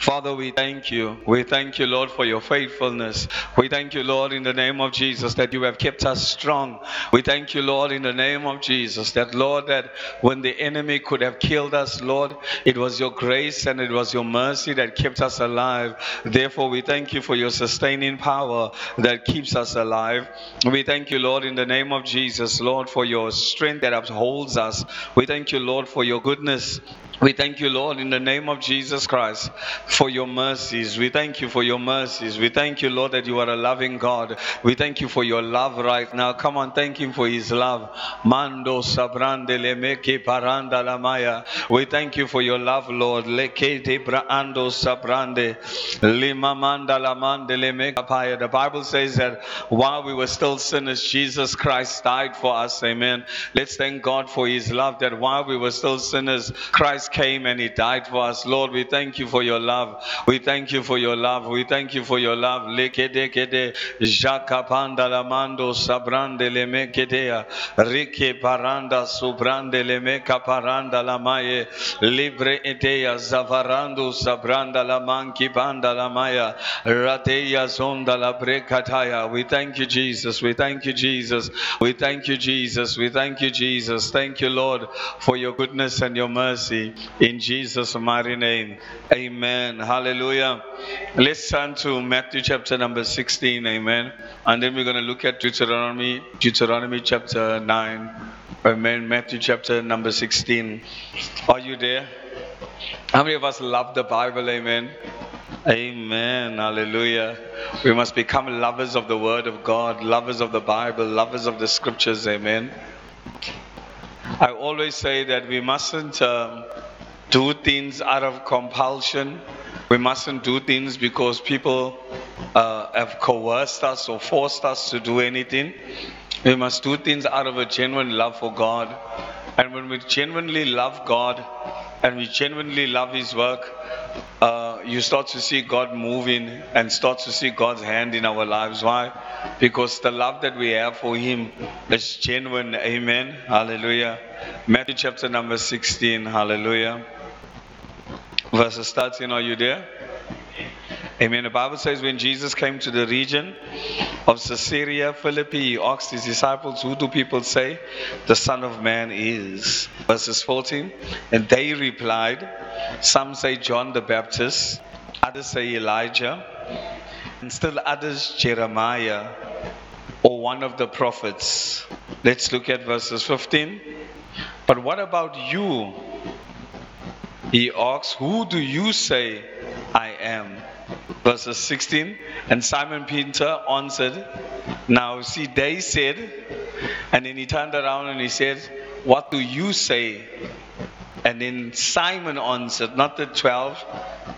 Father, we thank you. We thank you, Lord, for your faithfulness. We thank you, Lord, in the name of Jesus, that you have kept us strong. We thank you, Lord, in the name of Jesus, that, Lord, that when the enemy could have killed us, Lord, it was your grace and it was your mercy that kept us alive. Therefore, we thank you for your sustaining power that keeps us alive. We thank you, Lord, in the name of Jesus, Lord, for your strength that upholds us. We thank you, Lord, for your goodness. We thank you, Lord, in the name of Jesus Christ, for your mercies. We thank you for your mercies. We thank you, Lord, that you are a loving God. We thank you for your love right now. Come on, thank him for his love. Mando sabrande lemeke paranda lamaya. We thank you for your love, Lord. Sabrande. The Bible says that while we were still sinners, Jesus Christ died for us. Amen. Let's thank God for his love that while we were still sinners, Christ came and he died for us. Lord, we thank you for your love. We thank you for your love. We thank you for your love. Lekede kede jakapanda lamando sabrande lemekedea rike paranda subrande lemeka paranda lamaye libre etea zavarando sabranda lamanki banda lamaya rateya zonda la brekataya. We thank you, Jesus. We thank you, Jesus. We thank you, Jesus. We thank you, Jesus. Thank you, Lord, for your goodness and your mercy. In Jesus' mighty name. Amen. Hallelujah. Let's turn to Matthew chapter number 16. Amen. And then we're going to look at Deuteronomy, Deuteronomy chapter 9. Amen. Matthew chapter number 16. Are you there? How many of us love the Bible? Amen. Amen. Hallelujah. We must become lovers of the Word of God, lovers of the Bible, lovers of the Scriptures. Amen. I always say that we mustn't um, do things out of compulsion. We mustn't do things because people uh, have coerced us or forced us to do anything. We must do things out of a genuine love for God. And when we genuinely love God and we genuinely love His work, uh, you start to see God moving and start to see God's hand in our lives. Why? Because the love that we have for Him is genuine. Amen. Hallelujah. Matthew chapter number 16. Hallelujah. Verses 13. Are you there? Amen. The Bible says when Jesus came to the region of Caesarea Philippi, he asked his disciples, Who do people say the Son of Man is? Verses 14. And they replied, Some say John the Baptist, others say Elijah, and still others Jeremiah or one of the prophets. Let's look at verses 15. But what about you? He asks, Who do you say I am? Verses 16. And Simon Peter answered, Now see, they said, and then he turned around and he said, What do you say? And then Simon answered, not the 12,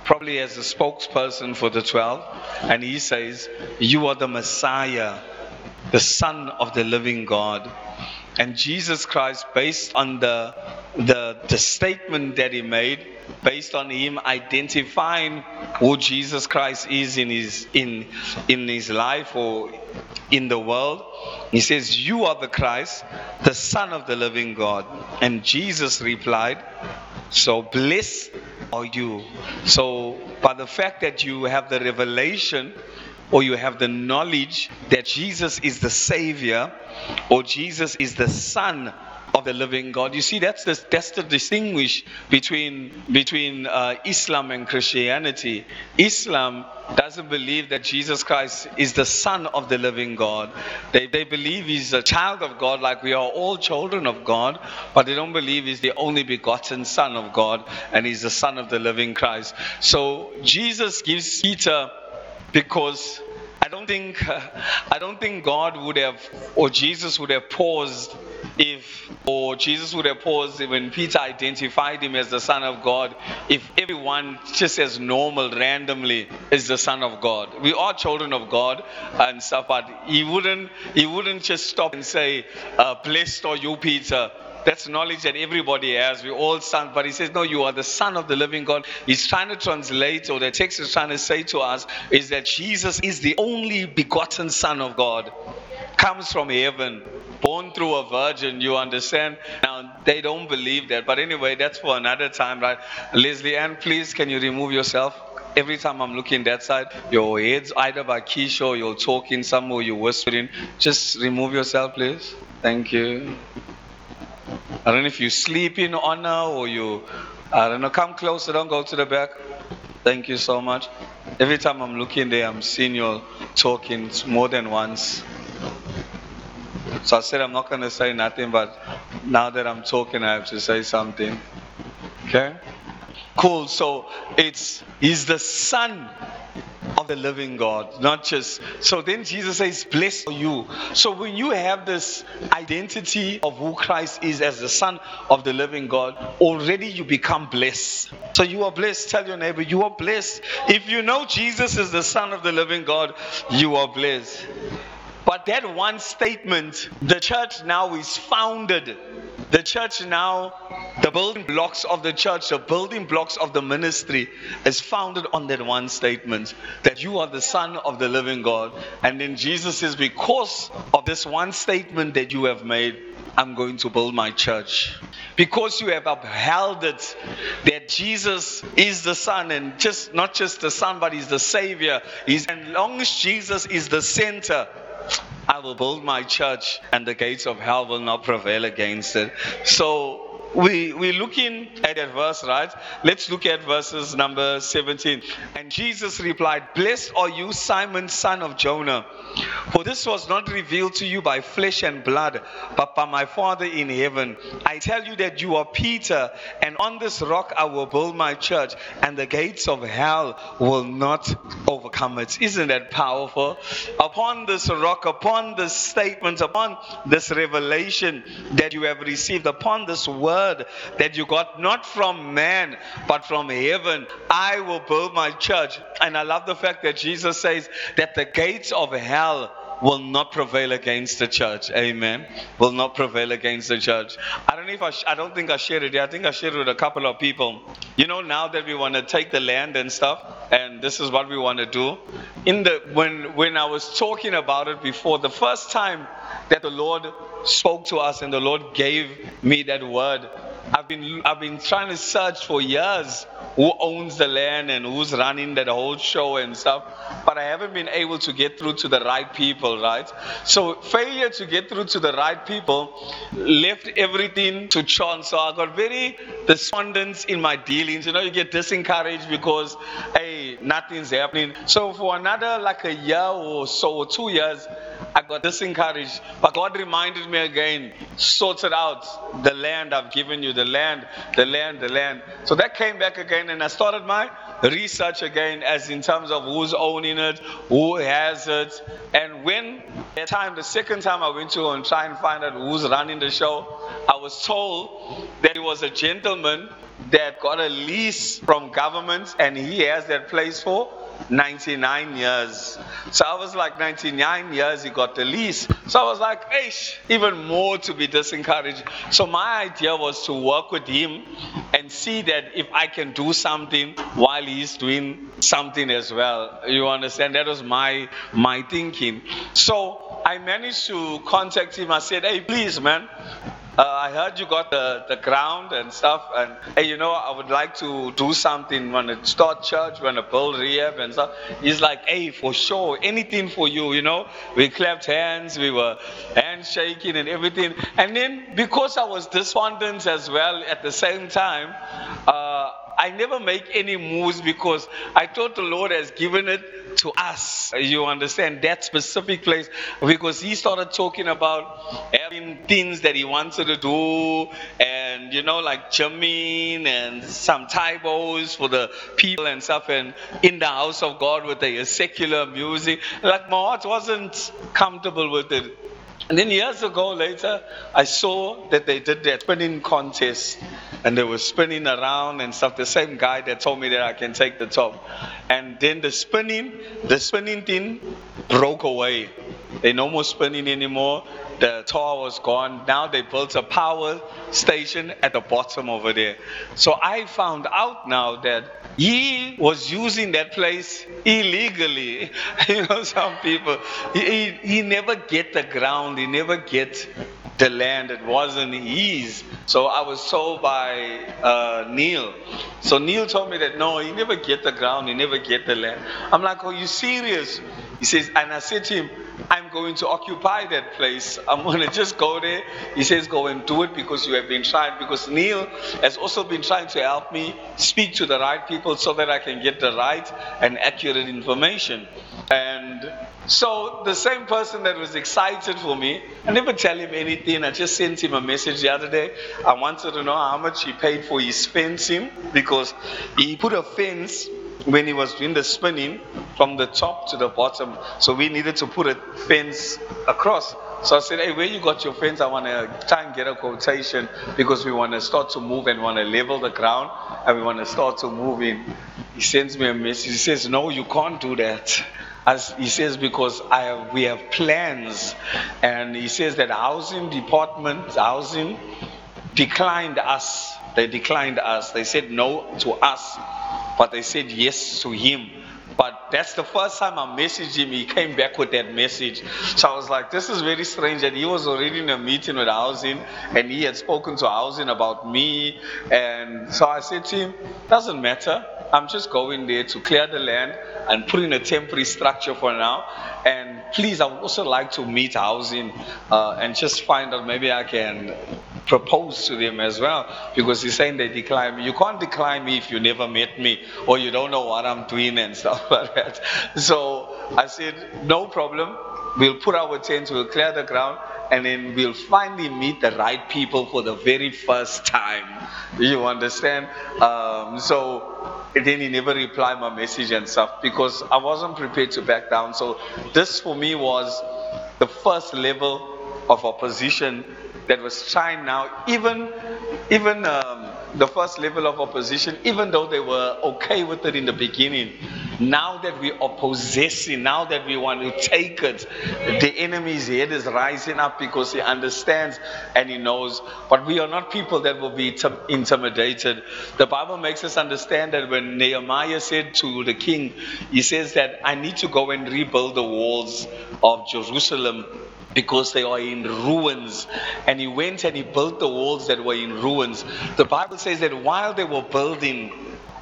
probably as a spokesperson for the 12, and he says, You are the Messiah, the Son of the living God. And Jesus Christ, based on the, the, the statement that he made, based on him identifying who Jesus Christ is in his in in his life or in the world. He says, You are the Christ, the Son of the living God. And Jesus replied, So blessed are you. So by the fact that you have the revelation or you have the knowledge that Jesus is the Savior or Jesus is the Son of the living God. You see, that's the, that's the distinguish between, between uh, Islam and Christianity. Islam doesn't believe that Jesus Christ is the Son of the living God. They, they believe he's a child of God, like we are all children of God, but they don't believe he's the only begotten Son of God and he's the Son of the living Christ. So Jesus gives Peter because I don't think I don't think God would have or Jesus would have paused if or Jesus would have paused when Peter identified him as the Son of God if everyone just as normal randomly is the Son of God. We are children of God and stuff, but he wouldn't he wouldn't just stop and say, uh, blessed are you, Peter. That's knowledge that everybody has. We all son, but he says, No, you are the son of the living God. He's trying to translate, or the text is trying to say to us, is that Jesus is the only begotten Son of God. comes from heaven, born through a virgin, you understand? Now, they don't believe that. But anyway, that's for another time, right? Leslie Ann, please, can you remove yourself? Every time I'm looking that side, your head's either by Keisha or you're talking somewhere, you're whispering. Just remove yourself, please. Thank you. I don't know if you're sleeping on her or you, I don't know. Come closer, don't go to the back. Thank you so much. Every time I'm looking there, I'm seeing you talking more than once. So I said I'm not going to say nothing, but now that I'm talking, I have to say something. Okay? Cool. So it's He's the Son of the living God, not just. So then Jesus says, Blessed are you. So when you have this identity of who Christ is as the Son of the living God, already you become blessed. So you are blessed. Tell your neighbor, you are blessed. If you know Jesus is the Son of the living God, you are blessed. But that one statement, the church now is founded. The church now, the building blocks of the church, the building blocks of the ministry is founded on that one statement that you are the Son of the living God. And then Jesus says, Because of this one statement that you have made, I'm going to build my church. Because you have upheld it that Jesus is the Son and just not just the Son, but He's the Savior. He's, and long as Jesus is the center, I will build my church and the gates of hell will not prevail against it. So we, we're looking at that verse, right? Let's look at verses number 17. And Jesus replied, Blessed are you, Simon, son of Jonah, for this was not revealed to you by flesh and blood, but by my Father in heaven. I tell you that you are Peter, and on this rock I will build my church, and the gates of hell will not overcome it. Isn't that powerful? Upon this rock, upon this statement, upon this revelation that you have received, upon this word, that you got not from man, but from heaven. I will build my church. And I love the fact that Jesus says that the gates of hell will not prevail against the church. Amen. Will not prevail against the church. I don't know if I, sh- I don't think I shared it. I think I shared it with a couple of people. You know, now that we want to take the land and stuff, and this is what we want to do. In the when when I was talking about it before, the first time that the Lord spoke to us and the Lord gave me that word. I've been I've been trying to search for years who owns the land and who's running that whole show and stuff, but I haven't been able to get through to the right people, right? So failure to get through to the right people left everything to chance. So I got very despondent in my dealings. You know, you get disencouraged because hey, nothing's happening. So for another like a year or so or two years, I got disencouraged. But God reminded me again, sorted out the land I've given you, the land, the land, the land. So that came back again, and I started my research again, as in terms of who's owning it, who has it. And when that time, the second time I went to and try and find out who's running the show, I was told that it was a gentleman that got a lease from government and he has that place for 99 years. So I was like, 99 years, he got the lease. So I was like, Eish, even more to be disencouraged. So my idea was to work with him and see that if I can do something while he's doing something as well. You understand? That was my my thinking. So I managed to contact him. I said, hey, please, man, uh, I heard you got the, the ground and stuff, and hey, you know, I would like to do something when to start church, when to build rehab and stuff. He's like, hey, for sure, anything for you, you know. We clapped hands, we were handshaking and everything. And then because I was despondent as well at the same time, uh, I never make any moves because I thought the Lord has given it to us. You understand that specific place because He started talking about having things that He wanted to do, and you know, like jamming and some typos for the people and stuff, and in the house of God with the secular music. Like my heart wasn't comfortable with it. And then years ago later, I saw that they did that spinning contest and they were spinning around and stuff. The same guy that told me that I can take the top. And then the spinning, the spinning thing broke away. They no more spinning anymore. The tower was gone. Now they built a power station at the bottom over there. So I found out now that he was using that place illegally. you know, some people, he, he never get the ground, he never get the land. It wasn't his. So I was told by uh, Neil. So Neil told me that no, he never get the ground, he never get the land. I'm like, are you serious? He says, and I said to him, I'm going to occupy that place. I'm going to just go there. He says, Go and do it because you have been trying. Because Neil has also been trying to help me speak to the right people so that I can get the right and accurate information. And so the same person that was excited for me, I never tell him anything. I just sent him a message the other day. I wanted to know how much he paid for his fencing because he put a fence when he was doing the spinning from the top to the bottom. So we needed to put a fence across. So I said, hey, where you got your fence? I want to try and get a quotation because we want to start to move and want to level the ground and we want to start to move in. He sends me a message. He says, no, you can't do that. As he says, because I have, we have plans. And he says that housing department, housing declined us. They declined us. They said no to us but they said yes to him. But that's the first time I messaged him, he came back with that message. So I was like, this is very strange And he was already in a meeting with housing and he had spoken to housing about me. And so I said to him, doesn't matter. I'm just going there to clear the land and put in a temporary structure for now. And please, I would also like to meet housing uh, and just find out maybe I can propose to them as well because he's saying they decline me. You can't decline me if you never met me or you don't know what I'm doing and stuff like that. So I said, no problem. We'll put our tents, we'll clear the ground, and then we'll finally meet the right people for the very first time. You understand? Um, so then he never replied my message and stuff because I wasn't prepared to back down. So this for me was the first level of opposition that was trying now, even even um, the first level of opposition, even though they were okay with it in the beginning, now that we are possessing, now that we want to take it, the enemy's head is rising up because he understands and he knows. But we are not people that will be intimidated. The Bible makes us understand that when Nehemiah said to the king, he says that I need to go and rebuild the walls of Jerusalem because they are in ruins. And he went and he built the walls that were in ruins. The Bible says that while they were building,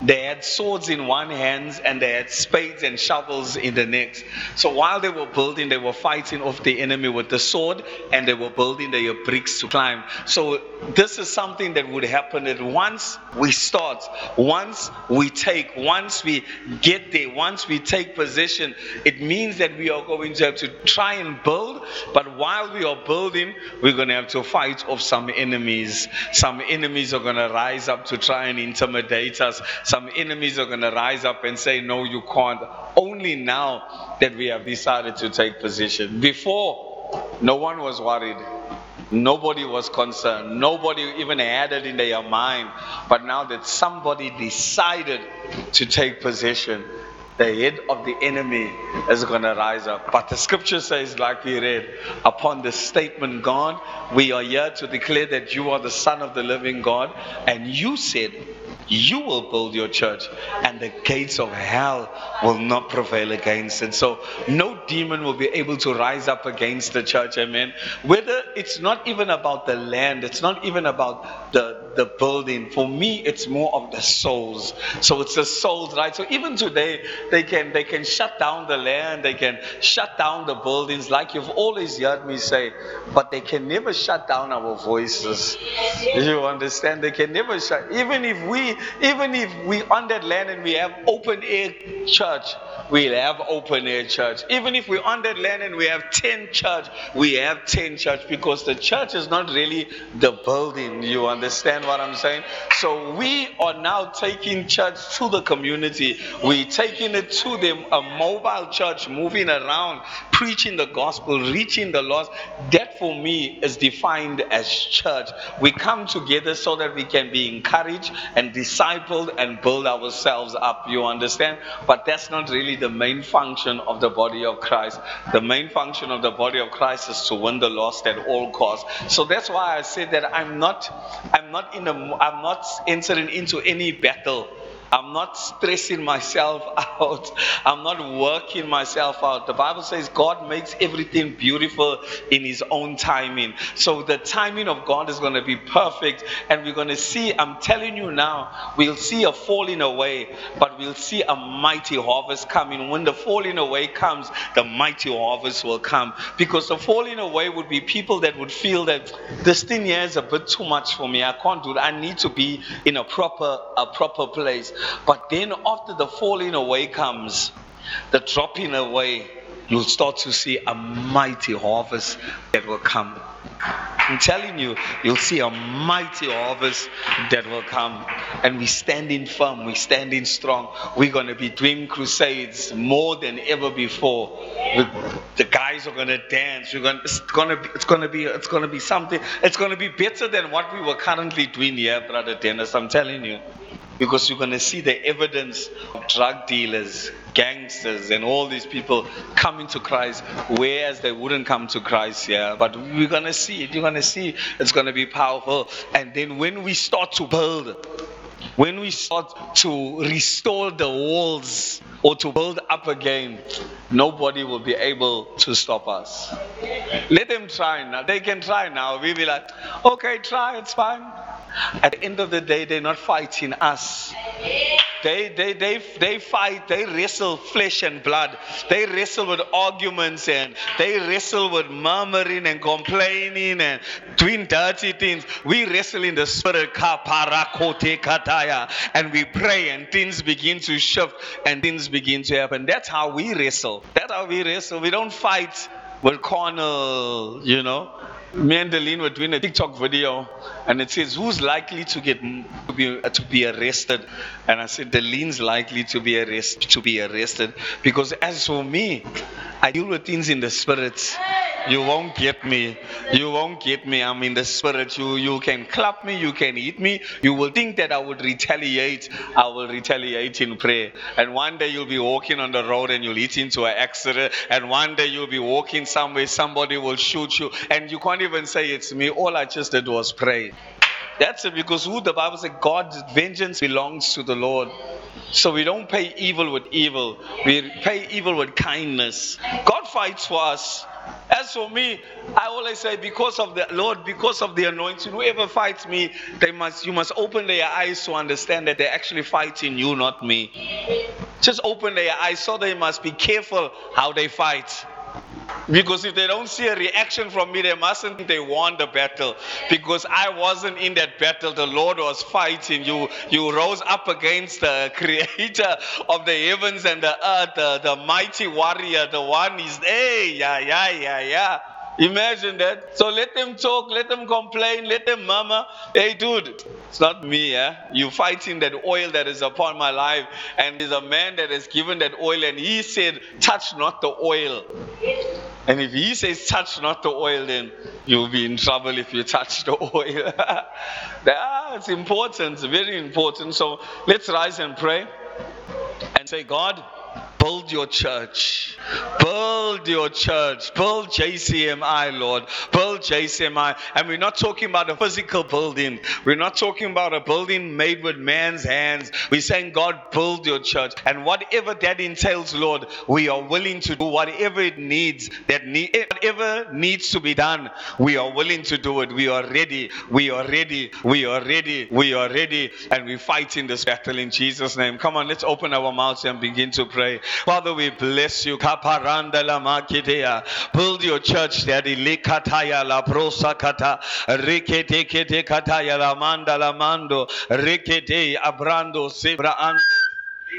they had swords in one hand and they had spades and shovels in the next. So while they were building, they were fighting off the enemy with the sword and they were building their bricks to climb. So this is something that would happen that once we start, once we take, once we get there, once we take possession, it means that we are going to have to try and build. But while we are building, we're going to have to fight off some enemies. Some enemies are going to rise up to try and intimidate us some enemies are going to rise up and say, No, you can't. Only now that we have decided to take position. Before, no one was worried. Nobody was concerned. Nobody even had it in their mind. But now that somebody decided to take position, the head of the enemy is going to rise up. But the scripture says, like we read, upon the statement, God, we are here to declare that you are the Son of the living God, and you said, you will build your church, and the gates of hell will not prevail against it. So, no demon will be able to rise up against the church. Amen. Whether it's not even about the land, it's not even about the the building. For me, it's more of the souls. So it's the souls, right? So even today, they can they can shut down the land, they can shut down the buildings, like you've always heard me say, but they can never shut down our voices. You understand? They can never shut. Even if we, even if we on that land and we have open air church, we'll have open air church. Even if we're on that land and we have 10 church, we have 10 church because the church is not really the building. You understand what I'm saying? So we are now taking church to the community. We're taking it to them, a mobile church moving around, preaching the gospel, reaching the lost. That for me is defined as church. We come together so that we can be encouraged and discipled and build ourselves up. You understand? But that's not really the main function of the body of Christ. The main function of the body of Christ is to win the lost at all costs. So that's why I say that I'm not, I'm not in a, I'm not entering into any battle I'm not stressing myself out. I'm not working myself out. The Bible says God makes everything beautiful in His own timing. So the timing of God is going to be perfect. And we're going to see, I'm telling you now, we'll see a falling away, but we'll see a mighty harvest coming. When the falling away comes, the mighty harvest will come. Because the falling away would be people that would feel that this thing here is a bit too much for me. I can't do it. I need to be in a proper, a proper place. But then after the falling away comes, the dropping away, you'll start to see a mighty harvest that will come. I'm telling you, you'll see a mighty harvest that will come. And we're standing firm, we're standing strong. We're going to be doing crusades more than ever before. The guys are going to dance. We're going, it's going to be, it's going to be, it's going to be something. It's going to be better than what we were currently doing here, brother Dennis. I'm telling you because you're going to see the evidence of drug dealers, gangsters, and all these people coming to Christ, whereas they wouldn't come to Christ yeah. But we're going to see it. You're going to see it's going to be powerful. And then when we start to build, when we start to restore the walls or to build up again, nobody will be able to stop us. Let them try now. They can try now. We'll be like, okay, try, it's fine. At the end of the day, they're not fighting us. They, they, they, they fight, they wrestle flesh and blood. They wrestle with arguments and they wrestle with murmuring and complaining and doing dirty things. We wrestle in the spirit, and we pray and things begin to shift and things begin to happen. That's how we wrestle. That's how we wrestle. We don't fight with carnal, you know me and Deline were doing a TikTok video, and it says, "Who's likely to get to be uh, to be arrested?" And I said, "Deline's likely to be arrested to be arrested because as for me, I deal with things in the spirit." You won't get me. You won't get me. I'm in the spirit. You you can clap me, you can hit me. You will think that I would retaliate. I will retaliate in prayer. And one day you'll be walking on the road and you'll hit into an accident. And one day you'll be walking somewhere, somebody will shoot you. And you can't even say it's me. All I just did was pray. That's it because who the Bible says God's vengeance belongs to the Lord. So we don't pay evil with evil. We pay evil with kindness. God fights for us. As for me, I always say, because of the Lord, because of the anointing, whoever fights me, they must you must open their eyes to understand that they're actually fighting you, not me. Just open their eyes so they must be careful how they fight. Because if they don't see a reaction from me, they mustn't they won the battle. Because I wasn't in that battle. The Lord was fighting. You you rose up against the creator of the heavens and the earth, the, the mighty warrior, the one is hey, yeah, yeah, yeah, yeah. Imagine that. So let them talk, let them complain, let them murmur. Hey, dude, it's not me, yeah? You fighting that oil that is upon my life. And there's a man that has given that oil, and he said, Touch not the oil. And if he says, Touch not the oil, then you'll be in trouble if you touch the oil. ah, it's important, very important. So let's rise and pray and say, God, Build your church. Build your church. Build JCMI, Lord. Build JCMI. And we're not talking about a physical building. We're not talking about a building made with man's hands. We're saying, God, build your church. And whatever that entails, Lord, we are willing to do whatever it needs, that need, whatever needs to be done, we are willing to do it. We are ready. We are ready. We are ready. We are ready. And we fight in this battle in Jesus' name. Come on, let's open our mouths and begin to pray. Father, we bless you. Kaparanda la makidea. Build your church, Daddy. Likataya la prosakata. Rikete kete kataya la manda la mando. Rikete abrando sebra ando.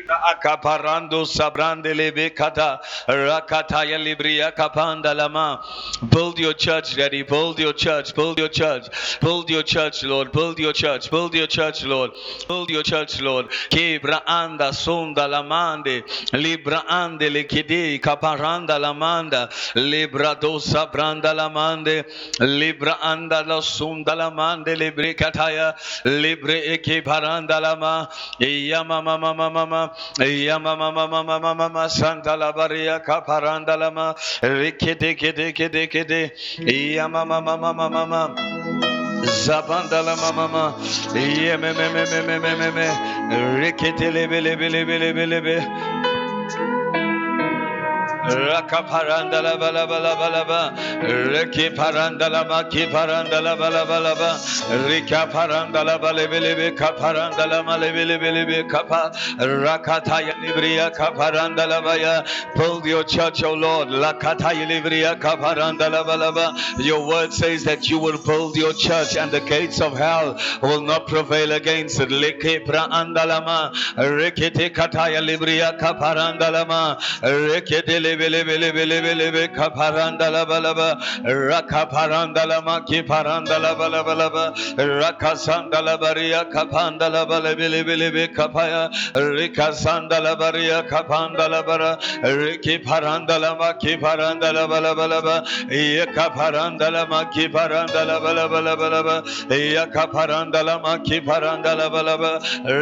Akaparando sabrande lebekata rakataya libria kapanda lama. Build your church, Daddy. Build your church. Build your church. Build your church, Lord. Build your church. Build your church, Lord. Build your church, Lord. Kebra anda sonda lamande libra ande lekide kaparanda lamanda libra dosa branda lamande libra anda la sunda lamande libre kataya libre eke paranda lama yama mama mama mama Yama mama mama mama mama Santa la Baria Caparanda lama Rikede kede kede kede Yama mama mama mama Zabanda la mama mama Yeme me me me me me me me Rikete lebe lebe lebe lebe lebe Rakaparanda la bala bala bala ba. Reki paranda la maki paranda la bala bala ba. Rika paranda la bale bele be kaparanda la male bele bele be kapa. Rakata ya libria kaparanda la baya. Build your church, O Lord. Lakata ya libria kaparanda la bala ba. Your word says that you will build your church and the gates of hell will not prevail against it. Leke pra andalama. Rekete kataya libria kaparanda lama. Rekete bele bele bele bele be kaparandala balaba rakaparandala maki parandala balaba ba rakasandala bariya kapandala bale bele bele be kapaya rikasandala bariya kapandala bara riki parandala maki parandala balaba ba yaka parandala maki parandala balaba balaba yaka parandala maki parandala balaba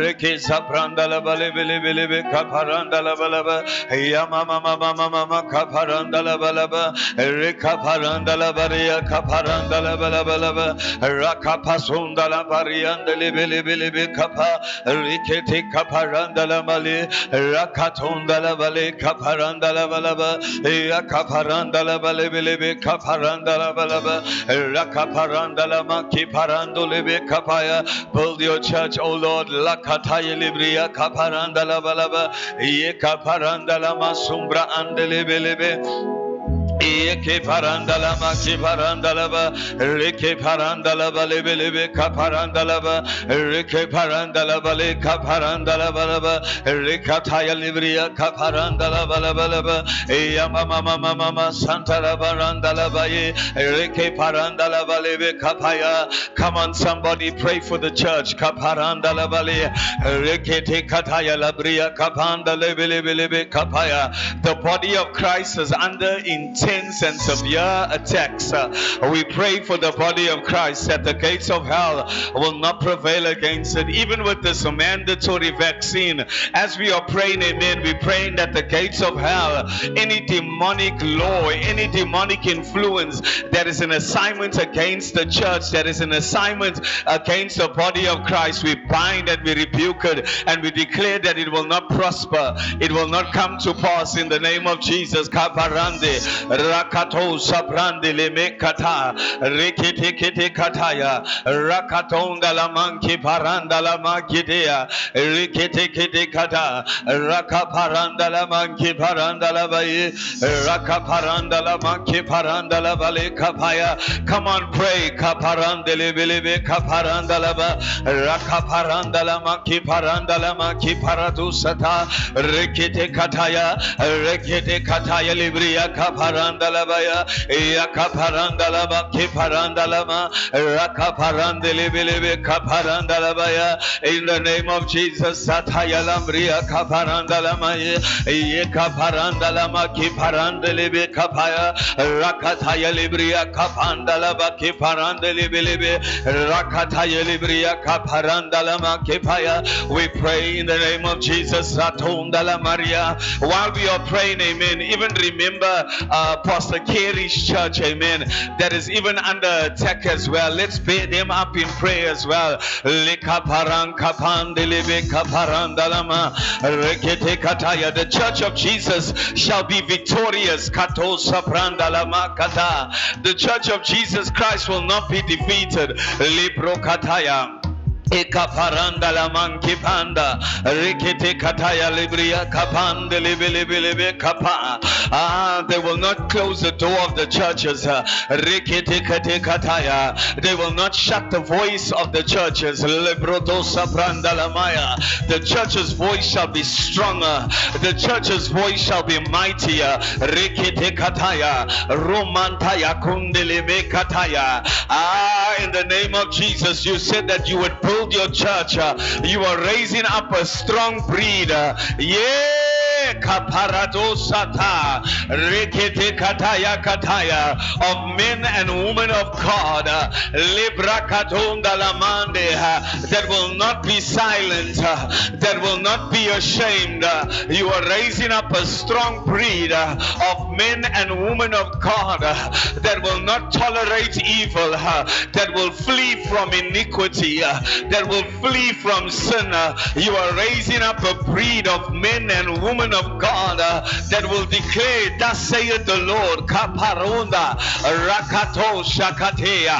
riki saprandala bale bele bele be kaparandala balaba yama mama mama mama kaparanda la balaba rekaparanda la baria kaparanda la balaba rakapasunda la varianda le bele bele be kapa rikete kaparanda la mali rakatunda la bale kaparanda la balaba ya kaparanda la bale bele be kaparanda la balaba rakaparanda la maki parando le be kapaya build your church o lord lakataya libria kaparanda la balaba ye kaparanda la masumbra andele lebe lebe Eke parandalama ki ba, Reke parandalaba lebe lebe ka parandalaba Reke parandalaba le ka parandalaba laba Reka thaya libriya ka parandala ba ba laba laba Yama mama mama mama santala parandalaba ye. Reke parandalaba lebe kapaya Come on somebody pray for the church. Ka parandalaba le. Reke te kataya labriya ka parandalebe lebe lebe kapaya The body of Christ is under intense intense and severe attacks. We pray for the body of Christ that the gates of hell will not prevail against it, even with this mandatory vaccine. As we are praying, amen, we're praying that the gates of hell, any demonic law, any demonic influence that is an assignment against the church, that is an assignment against the body of Christ, we bind and we rebuke it and we declare that it will not prosper, it will not come to pass in the name of Jesus. Kaparande, rakato sabrande le mekata rekete kete kataya rakatonda la manki paranda la makidea rekete kete kata rakaparanda la manki paranda la baye rakaparanda la manki paranda la bale kapaya come on pray kaparande le belebe kaparanda la ba. Rakaparanda la manki paranda la manki paratu sata rekete kataya rekete kataya libriya kaparanda parandalabaya kiparandalama kaparandalabaya in the name of Jesus satayalambria kaparandalamaya yekaparandalama kiparandelebe kapaya kapandalaba kaparandalama kipaya we pray in the name of Jesus satondala maria. While we are praying amen even remember uh, Pastor Carey's church, amen, that is even under attack as well. Let's pay them up in prayer as well. The church of Jesus shall be victorious. The church of Jesus Christ will not be defeated. Ekaparanda la manki panda. Kataya libria kapande kapa. Ah they will not close the door of the churches. Kataya they will not shut the voice of the churches. La maya. The church's voice shall be stronger. The church's voice shall be mightier. Kataya romantaya kataya. Ah in the name of Jesus you said that you would build your church. Uh, you are raising up a strong breed. Uh, yeah of men and women of God. Lamande that will not be silent. That will not be ashamed. You are raising up a strong breed of men and women of God that will not tolerate evil that will flee from iniquity that will flee from sin. You are raising up a breed of men and women of God uh, that will declare, Thus saith the Lord, Kaparonda, Rakato Shakatea,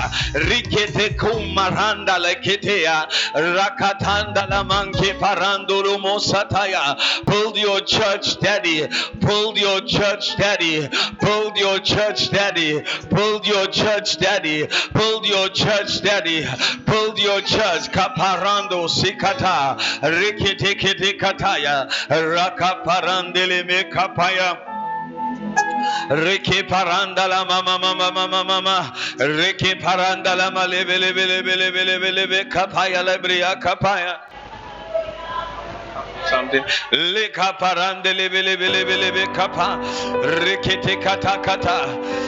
Rikete Kumaranda Leketea, Rakatanda Lamanke Paranduru Mosataya. Build your church, Daddy. Build your church, Daddy. Build your church, Daddy. Build your church, Daddy. Build your church, Daddy. Build your church. Kaparando Sikata, Rikete Kataya, Rakaparandele me kapaya. Reke paranda la mama mama mama mama Reke paranda la ma lebe lebe lebe lebe lebe lebe kapaya lebria kapaya something leka parande lebe lebe lebe lebe kapa rekete kata kata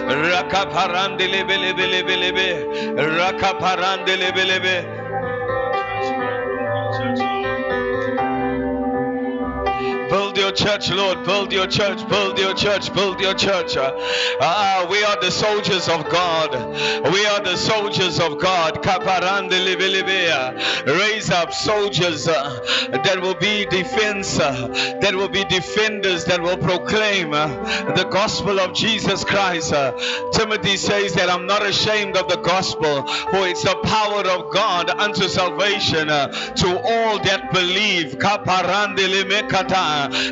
raka parande lebe lebe lebe lebe raka parande lebe lebe Build your church, Lord. Build your church. Build your church. Build your church. Ah, we are the soldiers of God. We are the soldiers of God. Raise up soldiers uh, that will be defense, uh, that will be defenders, that will proclaim uh, the gospel of Jesus Christ. Timothy says that I'm not ashamed of the gospel, for it's the power of God unto salvation to all that believe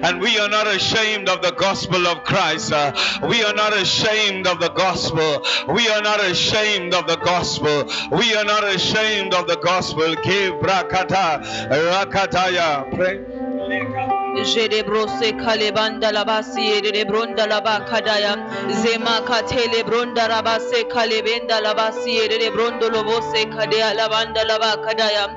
and we are not ashamed of the gospel of Christ. We are not ashamed of the gospel. We are not ashamed of the gospel. We are not ashamed of the gospel. Give brakata rakataya. Pray. Jerebrose kalebanda labasi erebronda laba kadaya. Zema katele bronda rabase kalebenda labasi erebrondo lobose kadea lavanda laba kadaya.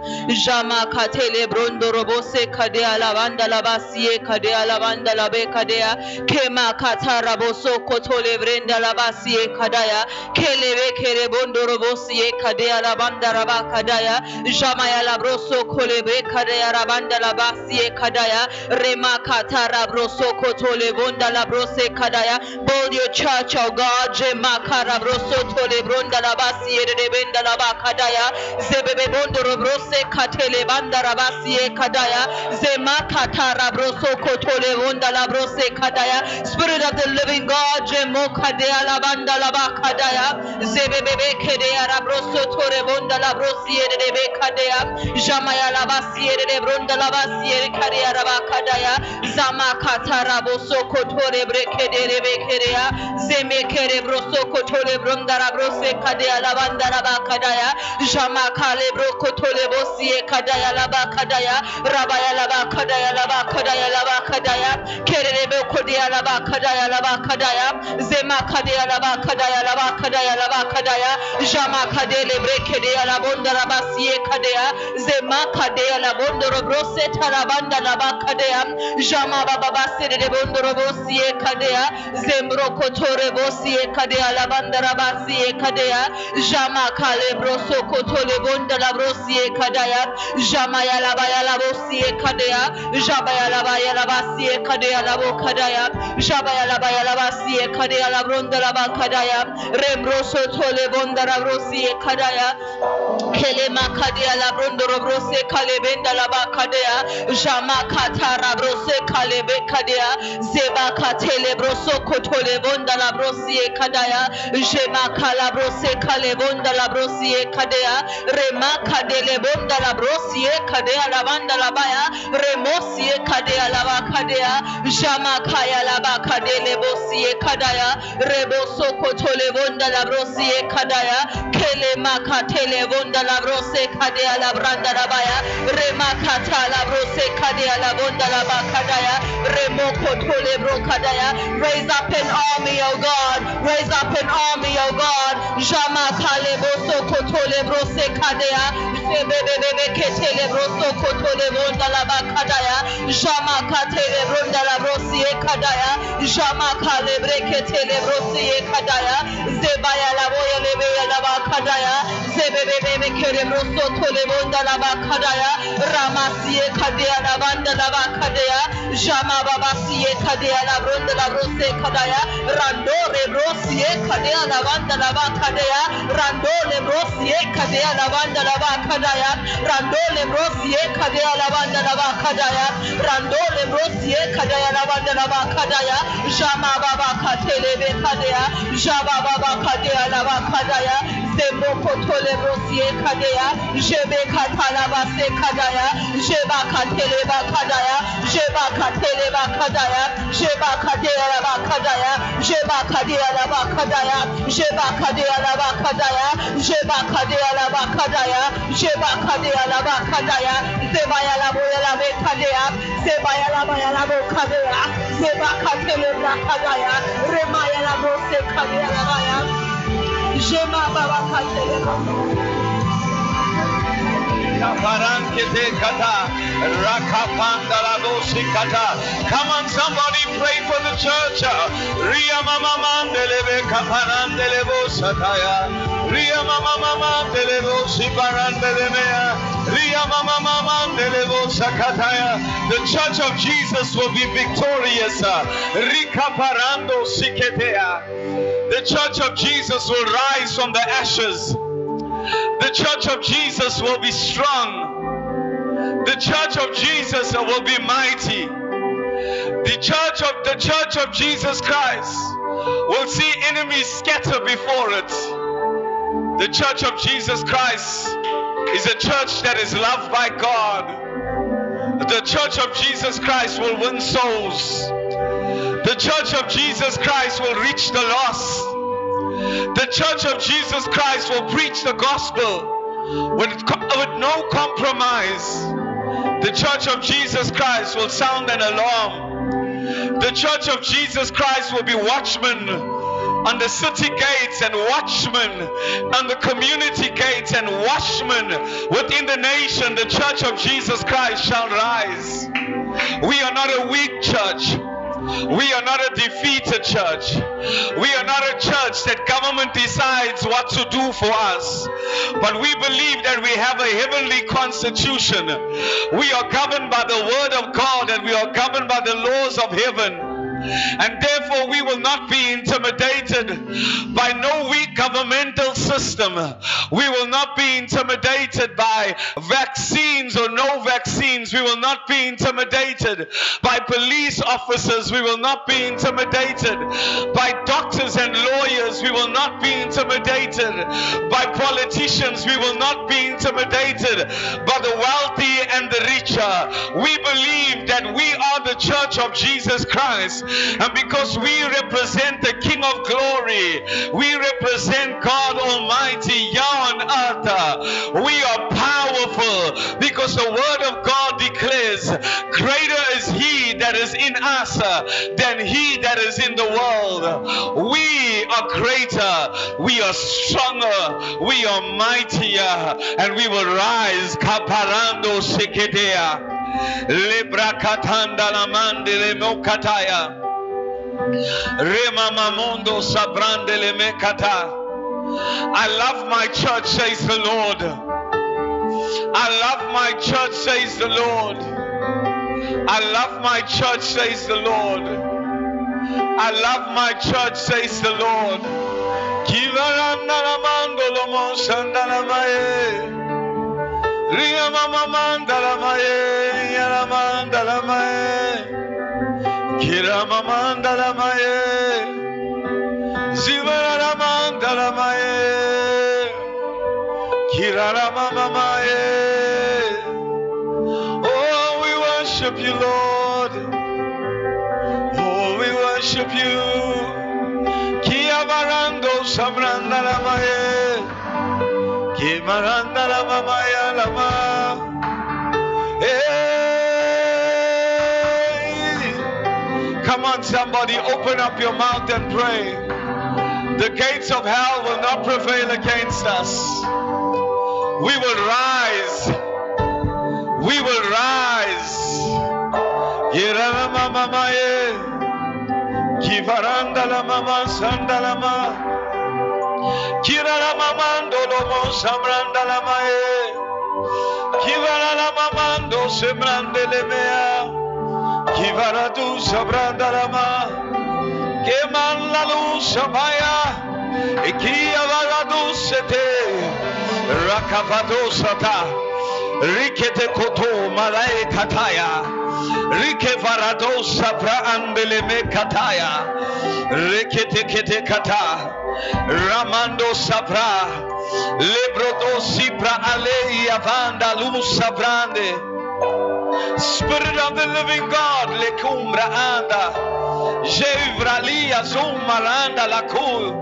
Jama katele brondo robose kadea lavanda labasi kadea lavanda labe kadea. Kema katara boso kotole brenda labasi kadaya. Kelebe kere bondo robosi kadea lavanda raba kadaya. Jama ya labroso kolebe kadea rabanda labasi kadaya Remakatara broso kotole bonda la brose kadaya. Build your church, oh God. Jemakara broso tole bronda la basi ere benda la bakadaya. Zebebe bondo brose katele banda la basi e kadaya. Zemakatara broso kotole bonda la brose kadaya. Spirit of the living God, Jemokadea la banda la bakadaya. Zebebe kedea la broso tore bonda la brosi ere kadaya. Jamaya la basi ere bronda la basi ere kadaya bakadaya kadaya zama katara boso kotore brekede bekerea zeme kere broso kotore brondara brose kadaya lavandara bakadaya jama kale bro kotole bosie kadaya laba kadaya rabaya laba kadaya laba kadaya laba kadaya kerere be kodaya laba kadaya laba kadaya zema kadaya laba kadaya laba kadaya laba kadaya jama kadele brekede labondara basie kadaya zema kadaya labondoro brose tarabanda laba kadaya jama baba basere bondoro bosie kadea zembro kotore bosie kadea labandara basie kadea jama kale broso kotole bondara brosie kadea jama ya laba ya la bosie kadea jaba ya laba ya la basie kadea labo kadea jaba ya laba ya la basie kadea la brondara ba kadea rembroso tole bondara brosie kadea Kele makadea la brondo robrose kalebenda la bakadea jama katara brose kalebe kadea zeba katele broso kotole bonda la brosie kadaya jema kala brose kalebonda la brosie kadea rema kadele bonda la brosie kadea la banda la baya remosie kadea la bakadea jama kaya la bakadele bosie kadaya reboso kotole bonda la brosie kadaya kele makatele bonda la brose kadea la la baya remakata la brose kadea la bonda la bakadaya remoko tole bro kadaya. Raise up an army oh God. Raise up an army oh God. Jama kale boso kotole brose kadea sebebebebe ketele broso kotole bonda la bakadaya jama katele bonda la brosi kadaya. Jama kale breketele brosi kadaya. Zebaya la boya lebe la bakadaya zebebebebe kere broso tole bonda la bakadaya ramasiye kadea la banda la bakadaya jama babasiye kadea la bronda la brose kadaya randore brosiye kadea la banda la bakadaya randole brosiye kadea la banda la bakadaya randole brosiye kadea la banda la bakadaya randole brosiye kadea la banda la bakadaya jama baba katele be kadea jaba baba kadea la bakadaya zemoko tole brosiye kadea jebe katala base kadaya jeba katele ba kadaya jeba katele ba kadaya jeba kadea la ba kadaya jeba kadea la ba kadaya jeba kadea la ba kadaya jeba kadea la ba kadaya jeba kadea la ba kadaya zeba ya la boya la be kadea zeba ya la boya la bo kadea zeba katele ba kadaya rema ya la brose kadea la ba ya Come on, somebody pray for the church. Ria mama mandelebe kaparandelebo sataya. Ria mama mama delebo siparandelebe. Ria mama mama delebo sakataya. The church of Jesus will be victorious. Rika parando siketea. The church of Jesus will rise from the ashes. The church of Jesus will be strong. The church of Jesus will be mighty. The church of the church of Jesus Christ will see enemies scatter before it. The church of Jesus Christ is a church that is loved by God. The church of Jesus Christ will win souls. The church of Jesus Christ will reach the lost. The church of Jesus Christ will preach the gospel with, with no compromise. The church of Jesus Christ will sound an alarm. The church of Jesus Christ will be watchmen on the city gates and watchmen on the community gates and watchmen within the nation. The church of Jesus Christ shall rise. We are not a weak church. We are not a defeated church. We are not a church that government decides what to do for us. But we believe that we have a heavenly constitution. We are governed by the word of God and we are governed by the laws of heaven. And therefore, we will not be intimidated by no weak governmental system. We will not be intimidated by vaccines or no vaccines. We will not be intimidated by police officers. We will not be intimidated by doctors and lawyers. We will not be intimidated by politicians. We will not be intimidated by the wealthy and the richer. We believe that we are the church of Jesus Christ. And because we represent the King of glory, we represent God Almighty, Yah on earth. We are powerful because the word of God declares, Greater is He that is in us than He that is in the world. We are greater, we are stronger, we are mightier, and we will rise. Kaparando sekedea. La mandele mokataya. Rema mamondo sabrande le mekata. I love my church, says the Lord. I love my church, says the Lord. I love my church, says the Lord. I love my church, says the Lord. Kira mama mandala mae. Zivara mandala mae. Kira mama mae. Oh, we worship you, Lord. Oh, we worship you. Kia barando sabranda somebody, open up your mouth and pray. The gates of hell will not prevail against us. We will rise. We will rise. Kivaranda la mama sanda la ma. Kira la mama ndolo mo. Kivara tu sabranda la ma. Keman la luz samaya. Ikia sete. Rakavato sata. Rikete koto malai kataya. Rike varado sabra andele me kataya. Rikete kete kata. Ramando sabra. Lebrodo sibra alei avanda luz sabrande. Spirit of the living God, le cumbra anda. Jevralia zumaranda la kul.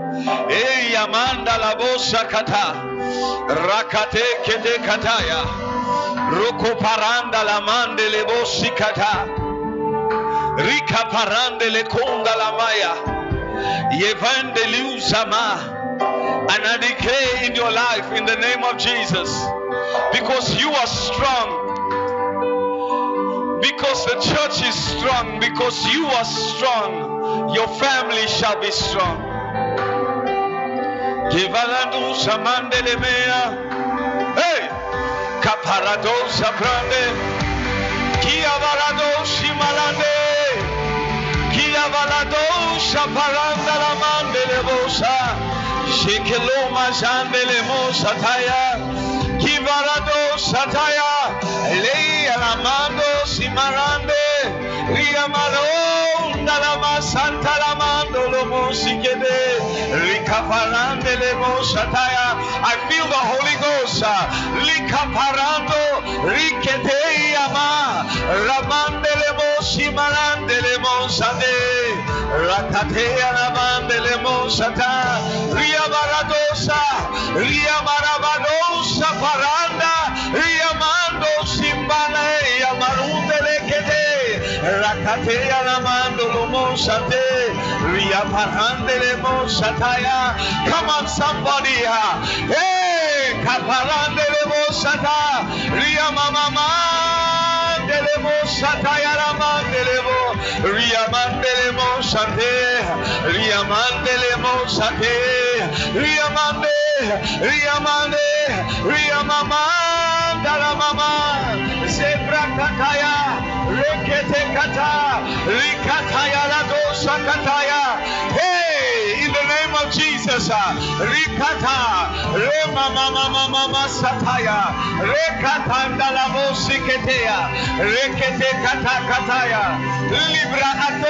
Ei amanda la bosa kata. Rakate kete kataya. Roko paranda la mande le bosi kata. Rika parande le konda la maya. Yevande liuzama. And I declare in your life in the name of Jesus. Because you are strong. Because the church is strong. Because you are strong. Your family shall be strong. Hey! Kaparado sabrande. Kia varado shimalande. Kia valado shaparanda bosa. Shekelo mazandele mosa taya. Kivarado sataya. Alamando simarande. Riamaro ndalama santa mosataya. I feel the Holy Ghost. Uh, Likaparando. Rikete yama. Ramande le mosimarande le mosade. Rakate alamande le mosata. Ria baradosa. Ria. Rakate alamando lo mosate. Ria parande le mosataya. Come on, somebody. Hey, kaparande le mosata. Ria mama delemo sataya ramandelemo riamandelemo sate riamandelemo sate riamande riamande riamama dalamama Uh, rikata rema mama mama sataya rekatanda la musiketea rekete kata kataya libra ato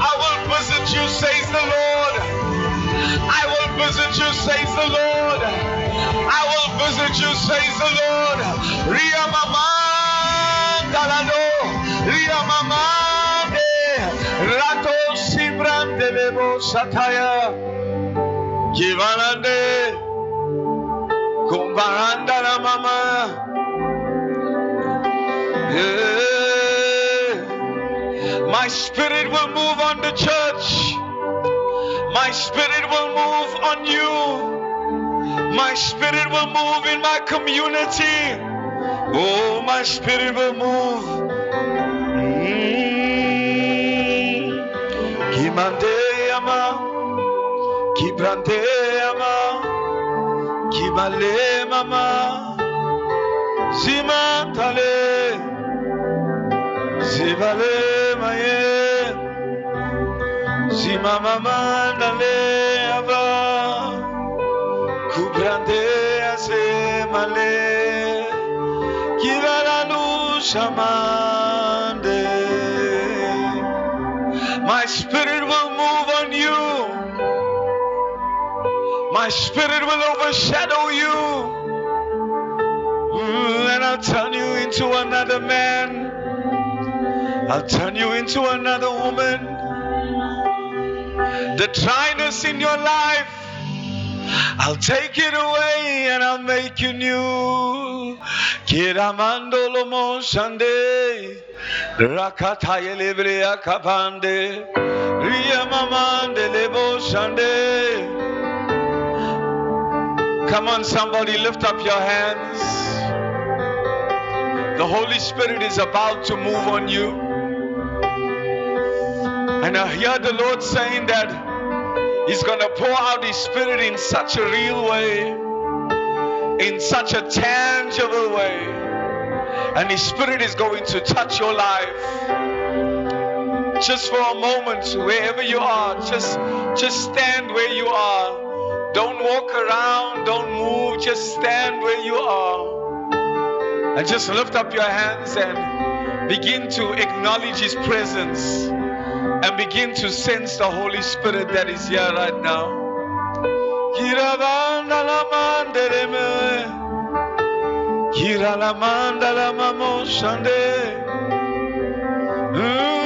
I will visit you says the Lord. I will visit you says the Lord. I will visit you says the Lord. Ria mama galado Ria mama rato sibrande bebo sataya Kumbaranda mama. My spirit will move on the church. My spirit will move on you. My spirit will move in my community. Oh my spirit will move. Mm. Kimande Ama, kibale mama, zimantale, maye, ava, ase male, shamande. My spirit will move on you. My spirit will overshadow you. And I'll turn you into another man. I'll turn you into another woman. The dryness in your life, I'll take it away and I'll make you new. Kiramando lomo shande, rakataye lebrea kapande, riyamamande lebo shande. Come on, somebody, lift up your hands. The Holy Spirit is about to move on you. And I hear the Lord saying that He's going to pour out His Spirit in such a real way, in such a tangible way. And His Spirit is going to touch your life. Just for a moment, wherever you are, just, just stand where you are. Don't walk around, don't move, just stand where you are. And just lift up your hands and begin to acknowledge His presence and begin to sense the Holy Spirit that is here right now. Mm.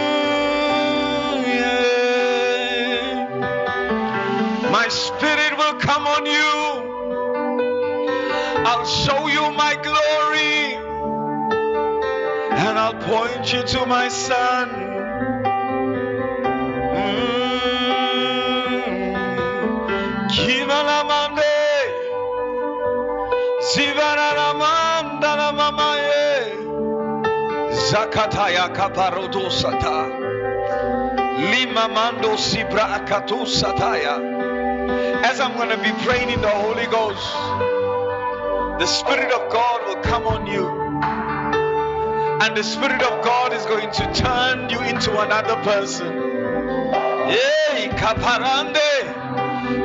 My spirit will come on you. I'll show you my glory. And I'll point you to my son. Mm. Kimalamande. Zivararamandalamamaye. Zakataya kaparodosata. Limamando sibra akatu sataya. As I'm going to be praying in the Holy Ghost, the Spirit of God will come on you. And the Spirit of God is going to turn you into another person. Hey, kaparande,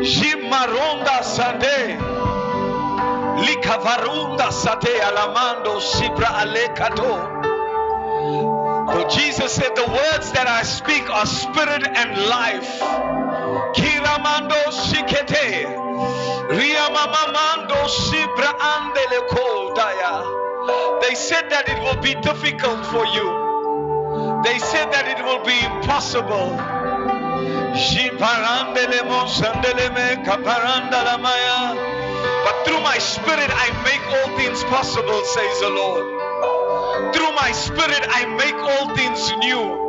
jimaronda sande, likavarunda sate alamando sibra alekato. For Jesus said, The words that I speak are spirit and life. Riamamamando shibra andele. They said that it will be difficult for you. They said that it will be impossible. But through my spirit I make all things possible, says the Lord. Through my spirit, I make all things new.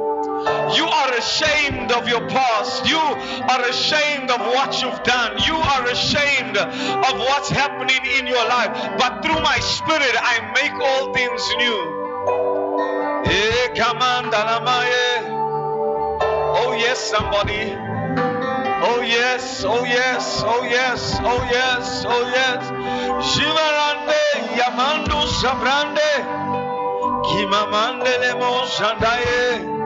You are ashamed of your past. You are ashamed of what you've done. You are ashamed of what's happening in your life. But through my spirit, I make all things new. Eh. Oh, yes, somebody. Oh, yes, oh, yes, oh, yes, oh, yes, oh, yes. Shivarande, Yamando Sabrande. Kimamandele mo shandaye.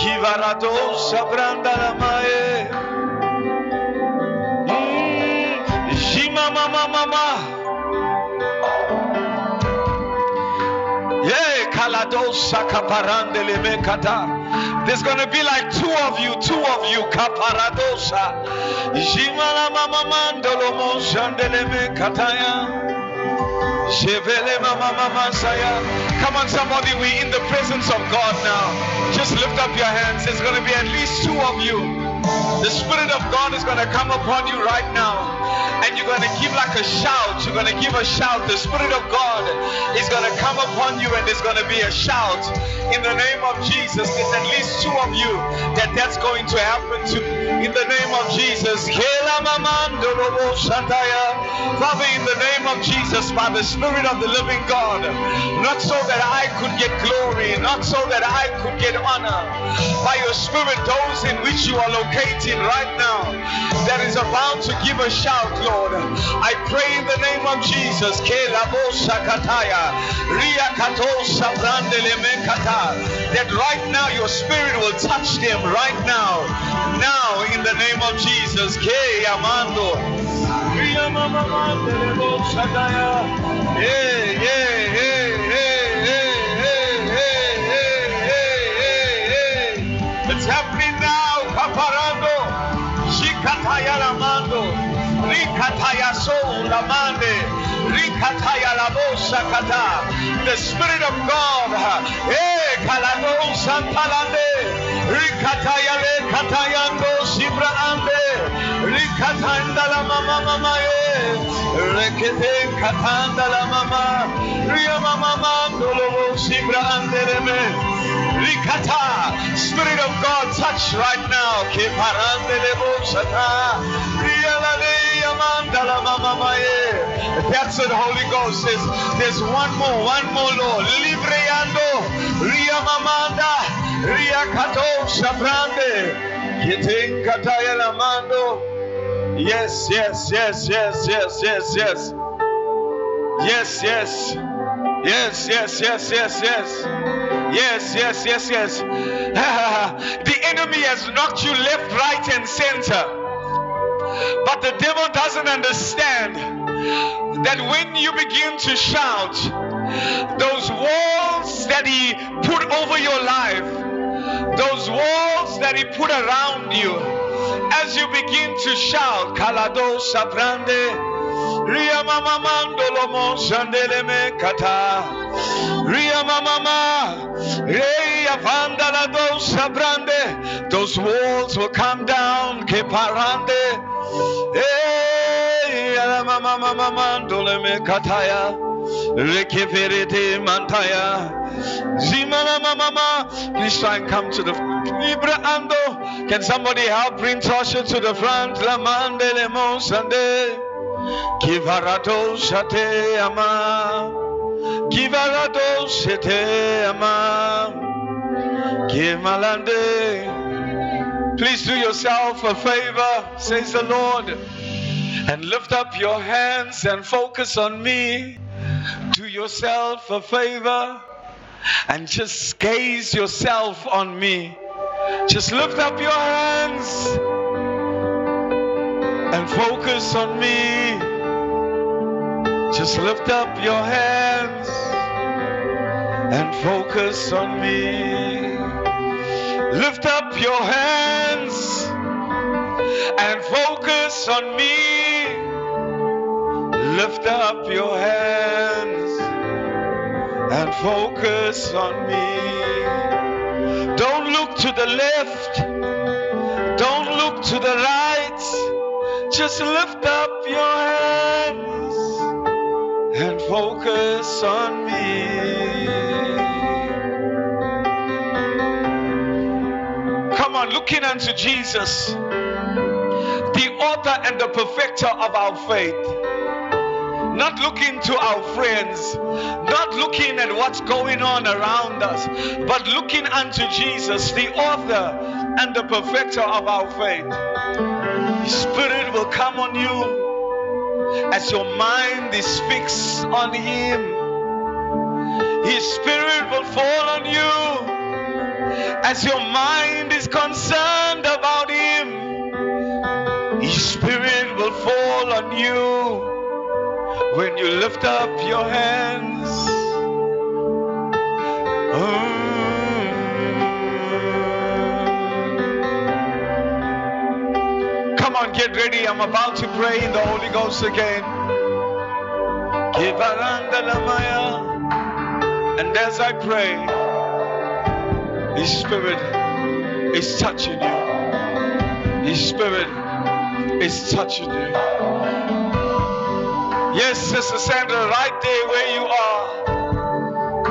Kivarado sabranda lamaye. Mm, Jima mama mama. Yeah, kaladosa kaparandele mekata. There's gonna be like two of you, two of you, kaparadosa. Jima la mama mandolo mo shandele mekataya. Come on, somebody, we're in the presence of God now. Just lift up your hands. There's going to be at least two of you. The Spirit of God is going to come upon you right now. And you're going to give like a shout. You're going to give a shout. The Spirit of God is going to come upon you and there's going to be a shout. In the name of Jesus, there's at least two of you that that's going to happen to. In the name of Jesus. Father, in the name of Jesus, by the Spirit of the living God, not so that I could get glory, not so that I could get honor. By your Spirit, those in which you are locating right now, that is about to give a shout, out, Lord. I pray in the name of Jesus. That right now your spirit will touch them right now. Now in the name of Jesus. Hey, hey, hey, hey, hey, hey, hey, hey, hey. It's happening now, Paparando. Shikatayaraman. Soul. The Spirit of God. Mama Mama. Rekete Katanda la Mama. Ria Mama Sibra Ande. Rikata, Spirit of God, touch right now. That's what the Holy Ghost says. There's one more, one more, Lord. Libreando, Ria Mamanda, Ria Kato Shabrande, Kitin Kataya Lamando. Yes, yes, yes, yes, yes, yes, yes. Yes, yes. Yes, yes, yes, yes, yes. Yes, yes, yes, yes. the enemy has knocked you left, right, and center. But the devil doesn't understand that when you begin to shout, those walls that he put over your life, those walls that he put around you, as you begin to shout, Kalado Sabrande. Ria mama mandolo mo shandele me kata. Ria mama Ria vanda la dos sabrande. Those walls will come down. Ke parande. Hey, mama mama mandole me kataya. Rekeperete mantaya. Zimana mama. And come to the ando. Can somebody help bring Tasha to the front? La mandele mo sande. Kivarado shate ama. Kivarado shate ama. Kimalande. Please do yourself a favor, says the Lord, and lift up your hands and focus on me. Do yourself a favor and just gaze yourself on me. Just lift up your hands and focus on me. Just lift up your hands and focus on me. Lift up your hands and focus on me. Lift up your hands and focus on me. Don't look to the left. Don't look to the right. Just lift up your hands and focus on me. Looking unto Jesus, the author and the perfecter of our faith. Not looking to our friends, not looking at what's going on around us, but looking unto Jesus, the author and the perfecter of our faith. His Spirit will come on you as your mind is fixed on Him. His Spirit will fall on you as your mind is concerned about Him. His Spirit will fall on you when you lift up your hands. Oh. on, get ready. I'm about to pray in the Holy Ghost again. And as I pray, His Spirit is touching you. His Spirit is touching you. Yes, Sister Sandra, right there where you are.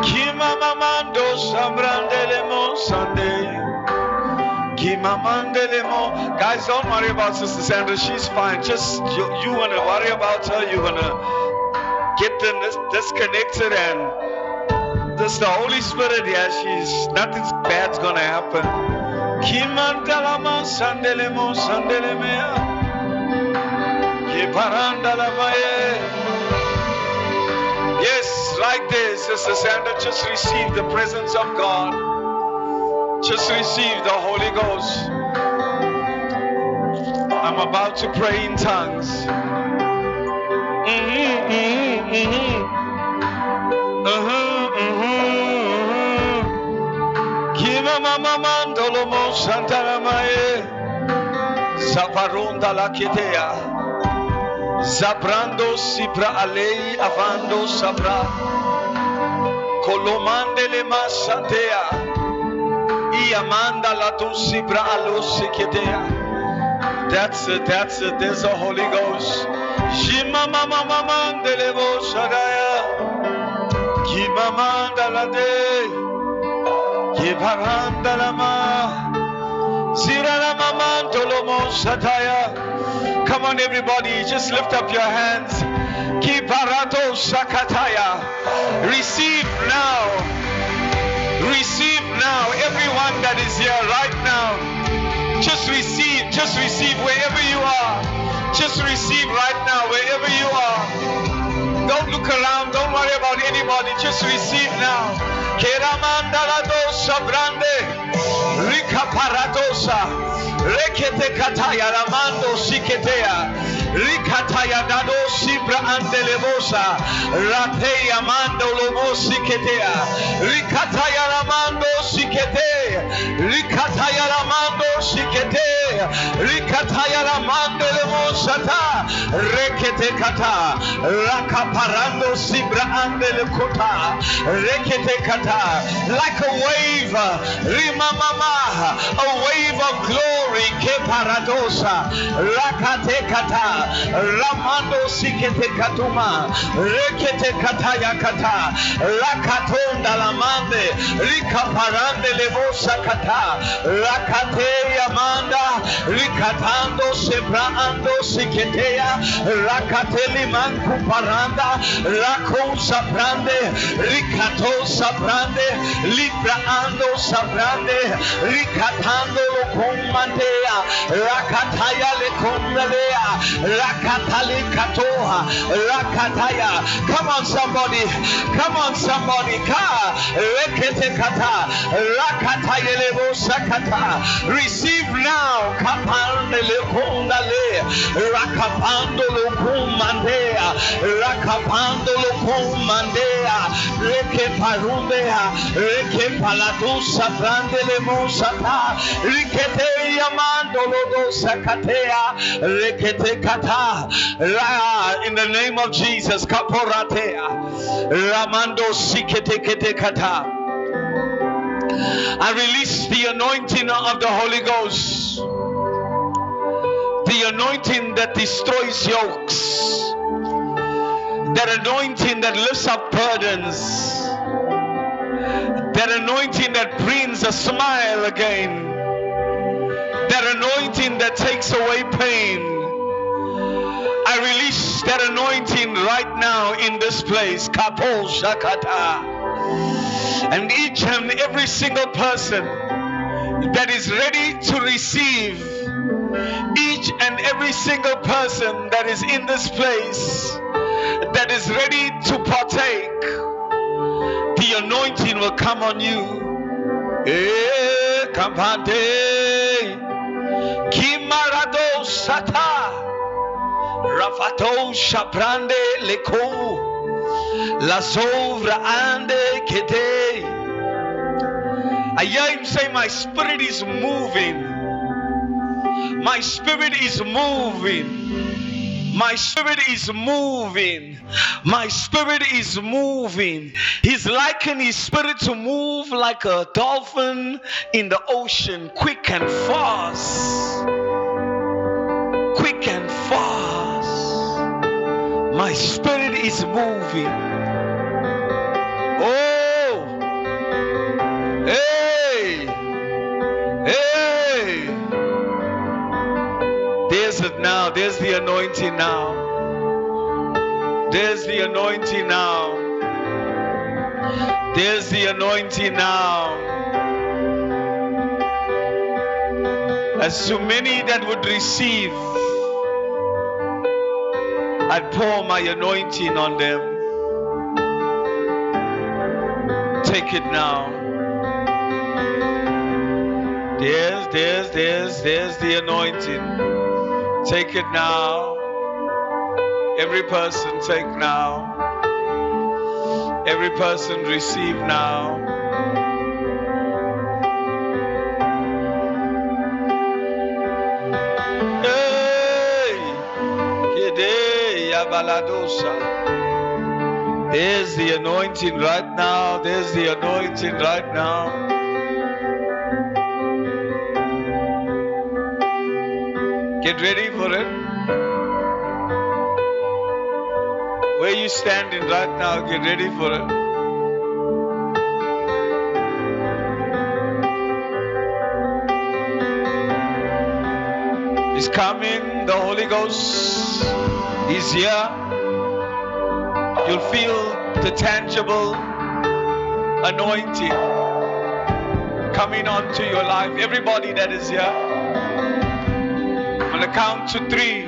Kimamamando Sambrandele Sunday. Guys, don't worry about Sister Sandra. She's fine. Just you, you want to worry about her. You want to get them disconnected and this the Holy Spirit. Yeah, she's nothing bad's gonna happen. Kimantalama sandelemo sandelemea. Yes, like this, Sister Sandra, just receive the presence of God. Just receive the Holy Ghost. I'm about to pray in tongues. Mm-hmm, mm-hmm, mm-hmm. Uh-huh, uh-huh, uh-huh. Lomo Santaramae Zavarunda la Kitea Zabrando Sibra Alei Avando Sabra Colomande le la tu Sibra Alosikitea that's it, that's it. There's the Holy Ghost. Shima mama mama delebo shadaya. Kimamanda la de. Kiparanda la ma. Zira mama tolomo sataya. Come on, everybody, just lift up your hands. Kiparato sakataya. Receive now. Receive now. Everyone that is here right now. Just receive, just receive wherever you are. Just receive right now, wherever you are. Don't look around, don't worry about anybody, just receive now. Keramandaladosa brande, Rika paradosa, Rekete kataya ramando siketea, Rikataya dado sibra andelemosa, Rateya mando lomo siketea, Rikataya ramando sikete, Rikataya ramando shikete rikataya la mandele mosata rekete kata rakaparando sibra andele kota. Rekete kata. Like a wave. Rima mama. A wave of glory ke paradosa rakate kata ramando sikete katuma rekete kata ya kata rakatonda la mande rikaparande levosa kata rakate Yamanda Rikatando Sebrando Siketea Rakateli Manku Paranda Rako Sabrande Rikato Sabrande Rakataya Lekomandea Rakatali Katoha Rakataya Come on somebody Come on somebody Ka Rekete Kata Rakataya Levo Sakata Receive now. Kapandele kundale. Rakapando lokumandea. Rakapando lokumandea. Reke parundea. Reke palatusa In the name of Jesus. Kaporatea. Ramando sikete kete kata. I release the anointing of the Holy Ghost. The anointing that destroys yokes. That anointing that lifts up burdens. That anointing that brings a smile again. That anointing that takes away pain. I release that anointing right now in this place. Kapo Shakata. And each and every single person that is ready to receive, each and every single person that is in this place that is ready to partake, the anointing will come on you. Eh, Kimarado Sata Rafato Shaprande Leko La Sovra Ande Kete. I hear him say, My spirit is moving. My spirit is moving. My spirit is moving. My spirit is moving. He's liking his spirit to move like a dolphin in the ocean, quick and fast. Quick and fast. My spirit is moving. Oh, hey, hey. Now. There's the anointing now. There's the anointing now. There's the anointing now. As to many that would receive, I pour my anointing on them. Take it now. There's, there's, there's, there's the anointing. Take it now. Every person, take now. Every person, receive now. There's the anointing right now. There's the anointing right now. Get ready for it. Where you standing right now, get ready for it. He's coming, the Holy Ghost is here. You'll feel the tangible anointing coming onto your life. Everybody that is here. I'm gonna count to three.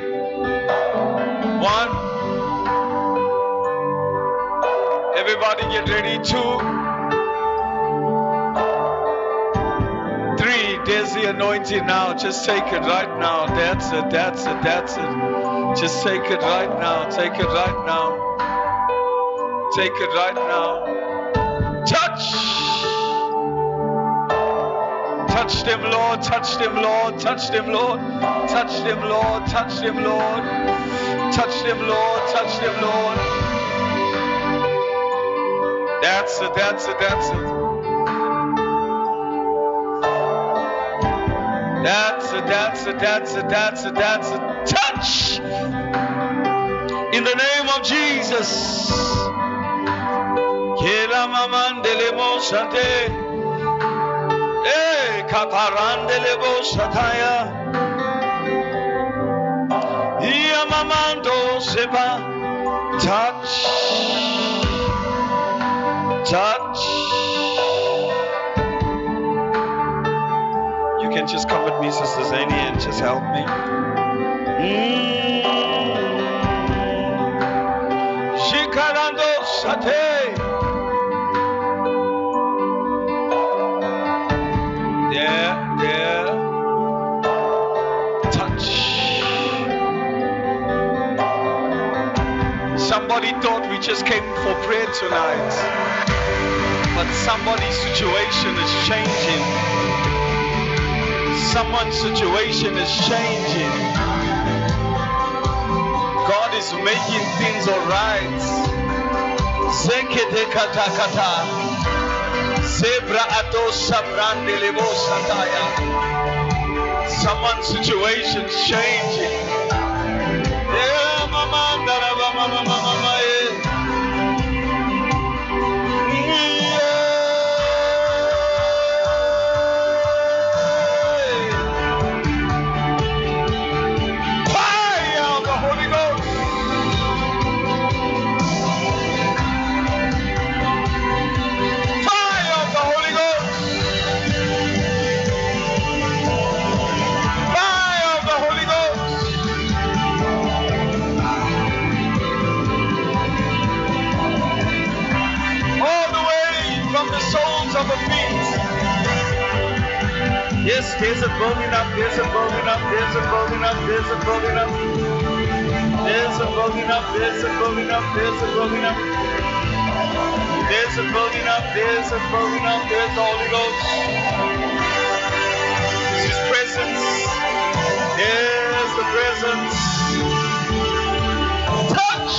One. Everybody get ready. Two. Three. There's the anointing now. Just take it right now. That's it. That's it. That's it. Just take it right now. Take it right now. Take it right now. Touch. Touch them, Lord. Touch them, Lord. Touch them, Lord. Touch them, Lord. Touch them, Lord. Touch them, Lord. Touch them, Lord. That's it. That's it. That's it. That's it. That's it. That's it. That's it. That's it. Touch. In the name of Jesus. Kela mamandele mosante. Eh, Touch. Touch. You can just come with me, Sister Zani, and just help me. Mm. Somebody thought we just came for prayer tonight. But somebody's situation is changing. Someone's situation is changing. God is making things alright. Zekete kata kata. Zebra ato sabrande lebo sataya. Someone's situation is changing. There's a building up, there's a building up, there's a building up, there's a building up. There's a building up, there's a building up, there's a building up. There's a building up, there's a building up, there's the Holy Ghost. It's His presence. There's the presence. Touch!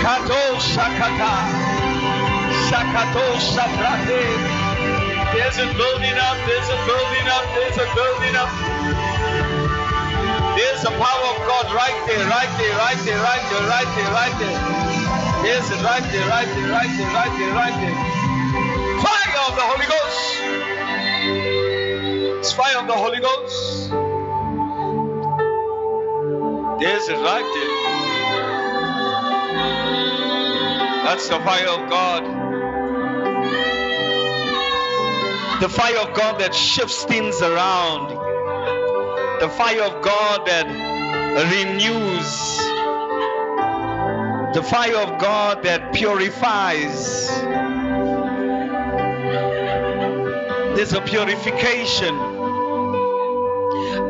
Kato Shakata. Shakato Shaprate. There's a building up, there's a building up, there's a building up. There's the power of God right there, right there, right there, right there, right there, right there. There's it right there, right there, right there, right there, right there. Fire of the Holy Ghost. It's fire of the Holy Ghost. There's it right there. That's the fire of God. The fire of God that shifts things around. The fire of God that renews. The fire of God that purifies. There's a purification.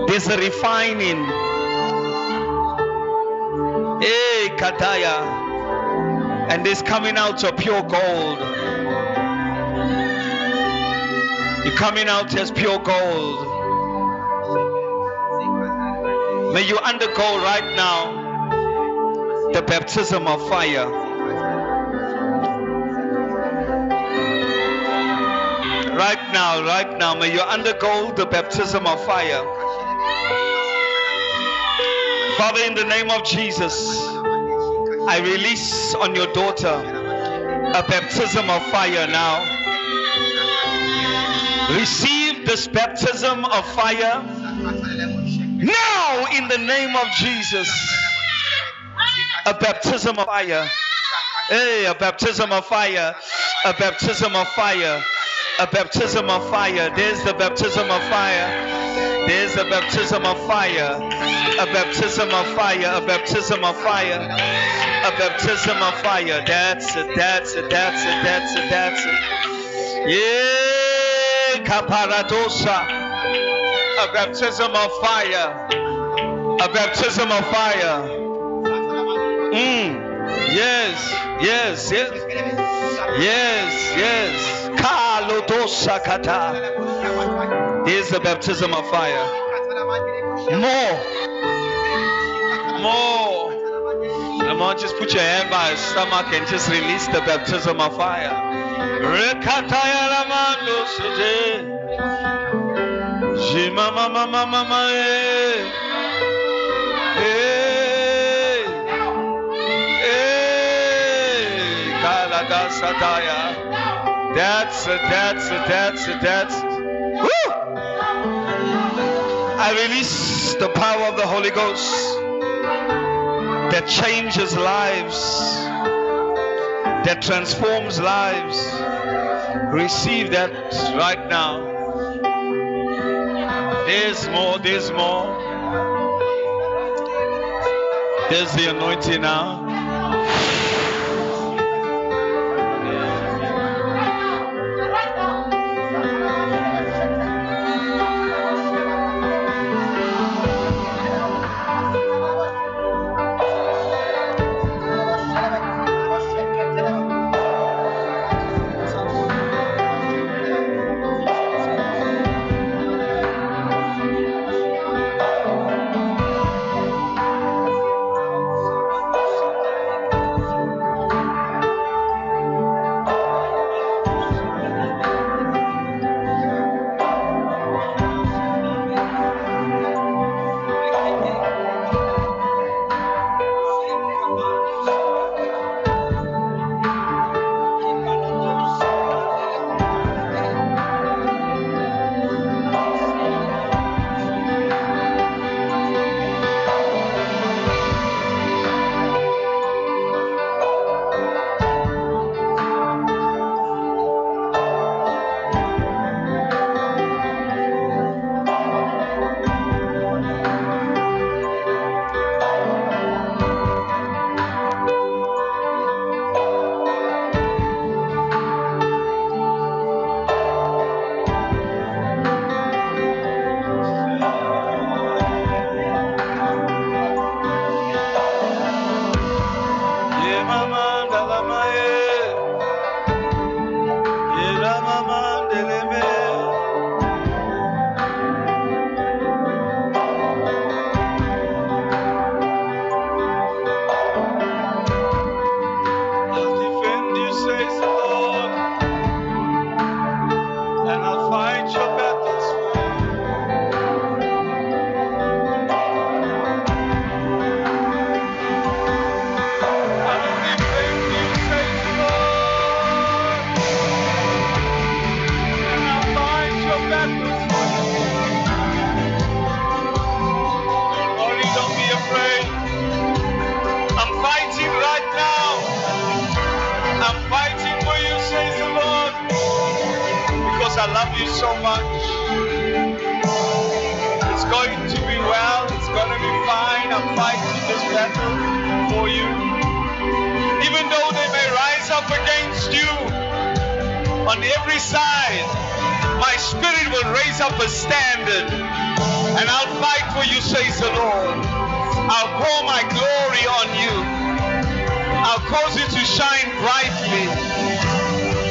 There's a refining. Hey, Kataya and this coming out of pure gold. You're coming out as pure gold. May you undergo right now the baptism of fire. Right now, right now, may you undergo the baptism of fire. Father, in the name of Jesus, I release on your daughter a baptism of fire now. Receive this baptism of fire now in the name of Jesus. A baptism of fire. Hey, a baptism of fire. A baptism of fire. A baptism of fire. There's the baptism of fire. There's a baptism of fire. A baptism of fire. A baptism of fire. A baptism of fire. That's it. That's it. That's it. That's it. That's it. Yeah. Kaparadosa. A baptism of fire. A baptism of fire. Mm. Yes. Yes. Yes. Yes. Yes. Kalodosa kata. Here's the baptism of fire. More. More. Come on, just put your hand by your stomach and just release the baptism of fire. Rekataya sataya. That's it, that's it, that's it, that's it. Woo! I release the power of the Holy Ghost that changes lives, that transforms lives. Receive that right now. There's more, there's more. There's the anointing now. Every side, my spirit will raise up a standard and I'll fight for you, says the Lord. I'll pour my glory on you. I'll cause it to shine brightly.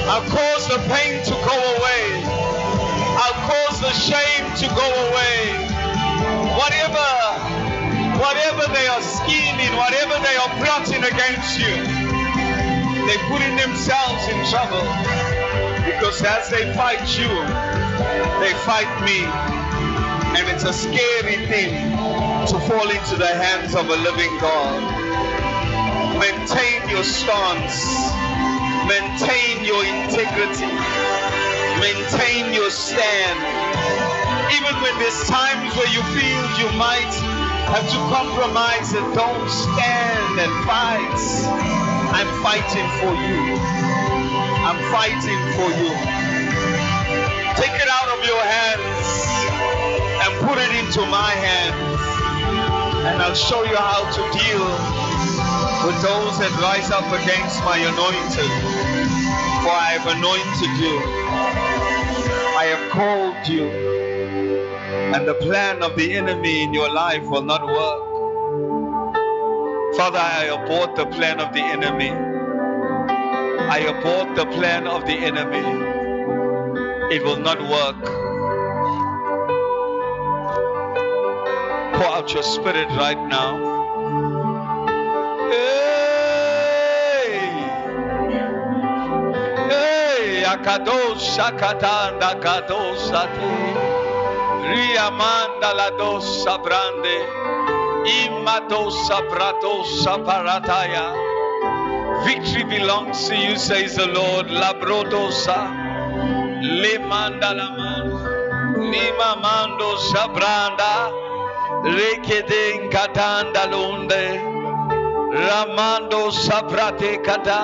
I'll cause the pain to go away. I'll cause the shame to go away. Whatever whatever they are scheming, whatever they are plotting against you, they're putting themselves in trouble. Because as they fight you, they fight me. And it's a scary thing to fall into the hands of a living God. Maintain your stance. Maintain your integrity. Maintain your stand. Even when there's times where you feel you might have to compromise and don't stand and fight. I'm fighting for you. I'm fighting for you. Take it out of your hands and put it into my hands. And I'll show you how to deal with those that rise up against my anointed. For I have anointed you. I have called you. And the plan of the enemy in your life will not work. Father, I abort the plan of the enemy. I abort the plan of the enemy. It will not work. Pour out your spirit right now. Victory belongs to you, says the Lord. Labrodosa, la man, lima mando sabranda. Rekeden katanda lunde. Ramando sabrate kata.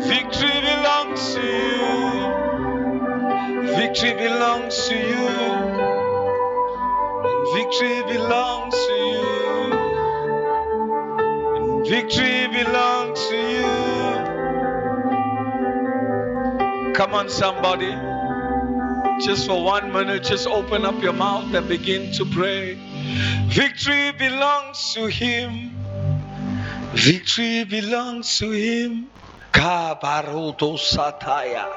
Victory belongs to you. Victory belongs to you. Victory belongs to you. Victory belongs to you. Come on, somebody. Just for one minute, just open up your mouth and begin to pray. Victory belongs to Him. Victory belongs to Him. Kabaroto sataya.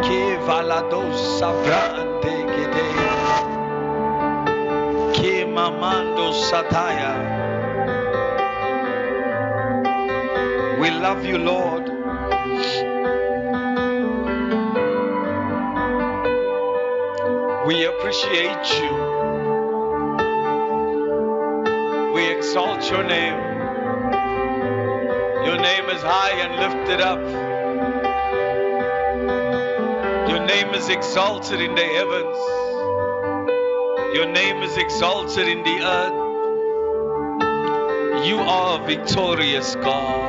Ke valado sabrante gede. Ke mamando sataya. We love you, Lord. We appreciate you. We exalt your name. Your name is high and lifted up. Your name is exalted in the heavens. Your name is exalted in the earth. You are victorious God.